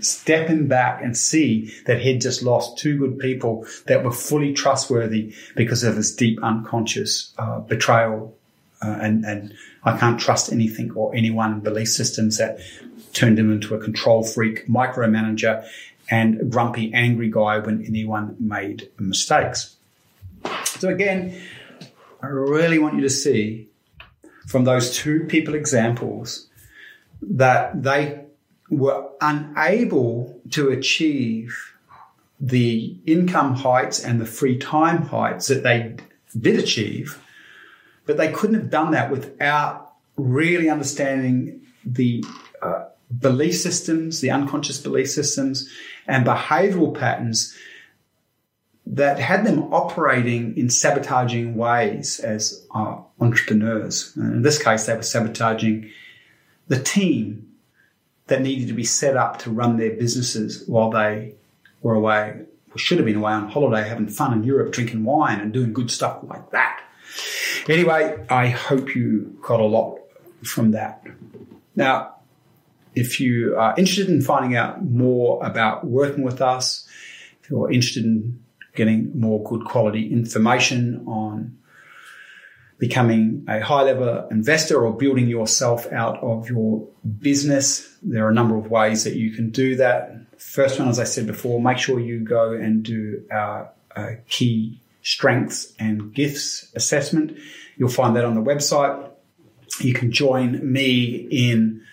step him back and see that he'd just lost two good people that were fully trustworthy because of his deep unconscious uh, betrayal uh, and, and I can't trust anything or anyone belief systems that turned him into a control freak, micromanager, and grumpy, angry guy when anyone made mistakes. So again, I really want you to see from those two people examples that they were unable to achieve the income heights and the free time heights that they did achieve, but they couldn't have done that without really understanding the uh, belief systems, the unconscious belief systems, and behavioral patterns that had them operating in sabotaging ways as uh, entrepreneurs. And in this case, they were sabotaging the team that needed to be set up to run their businesses while they were away, or should have been away on holiday, having fun in Europe, drinking wine and doing good stuff like that. Anyway, I hope you got a lot from that. Now, if you are interested in finding out more about working with us, if you're interested in getting more good quality information on becoming a high level investor or building yourself out of your business. There are a number of ways that you can do that. First one, as I said before, make sure you go and do our uh, key strengths and gifts assessment. You'll find that on the website. You can join me in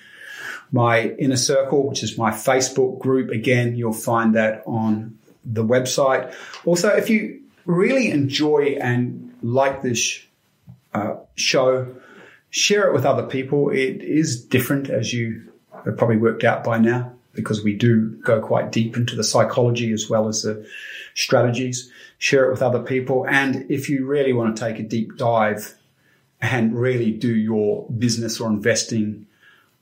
my inner circle, which is my Facebook group. Again, you'll find that on the website. Also, if you really enjoy and like this uh, show, share it with other people. It is different, as you have probably worked out by now, because we do go quite deep into the psychology as well as the strategies. Share it with other people. And if you really want to take a deep dive and really do your business or investing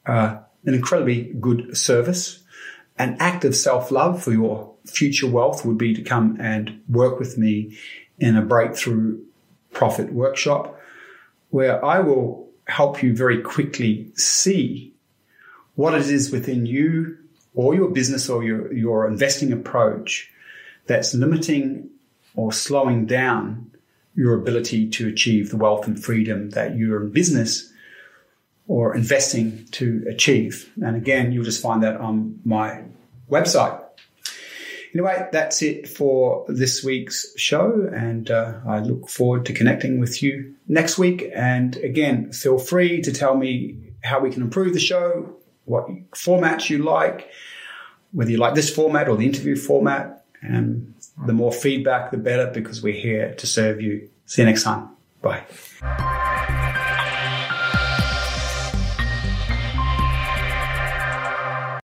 uh, an incredibly good service, an act of self love for your future wealth would be to come and work with me in a breakthrough profit workshop where I will help you very quickly see what it is within you or your business or your, your investing approach that's limiting or slowing down your ability to achieve the wealth and freedom that you're in business or investing to achieve. And again, you'll just find that on my website. Anyway, that's it for this week's show, and uh, I look forward to connecting with you next week. And again, feel free to tell me how we can improve the show, what formats you like, whether you like this format or the interview format. And the more feedback, the better, because we're here to serve you. See you next time. Bye.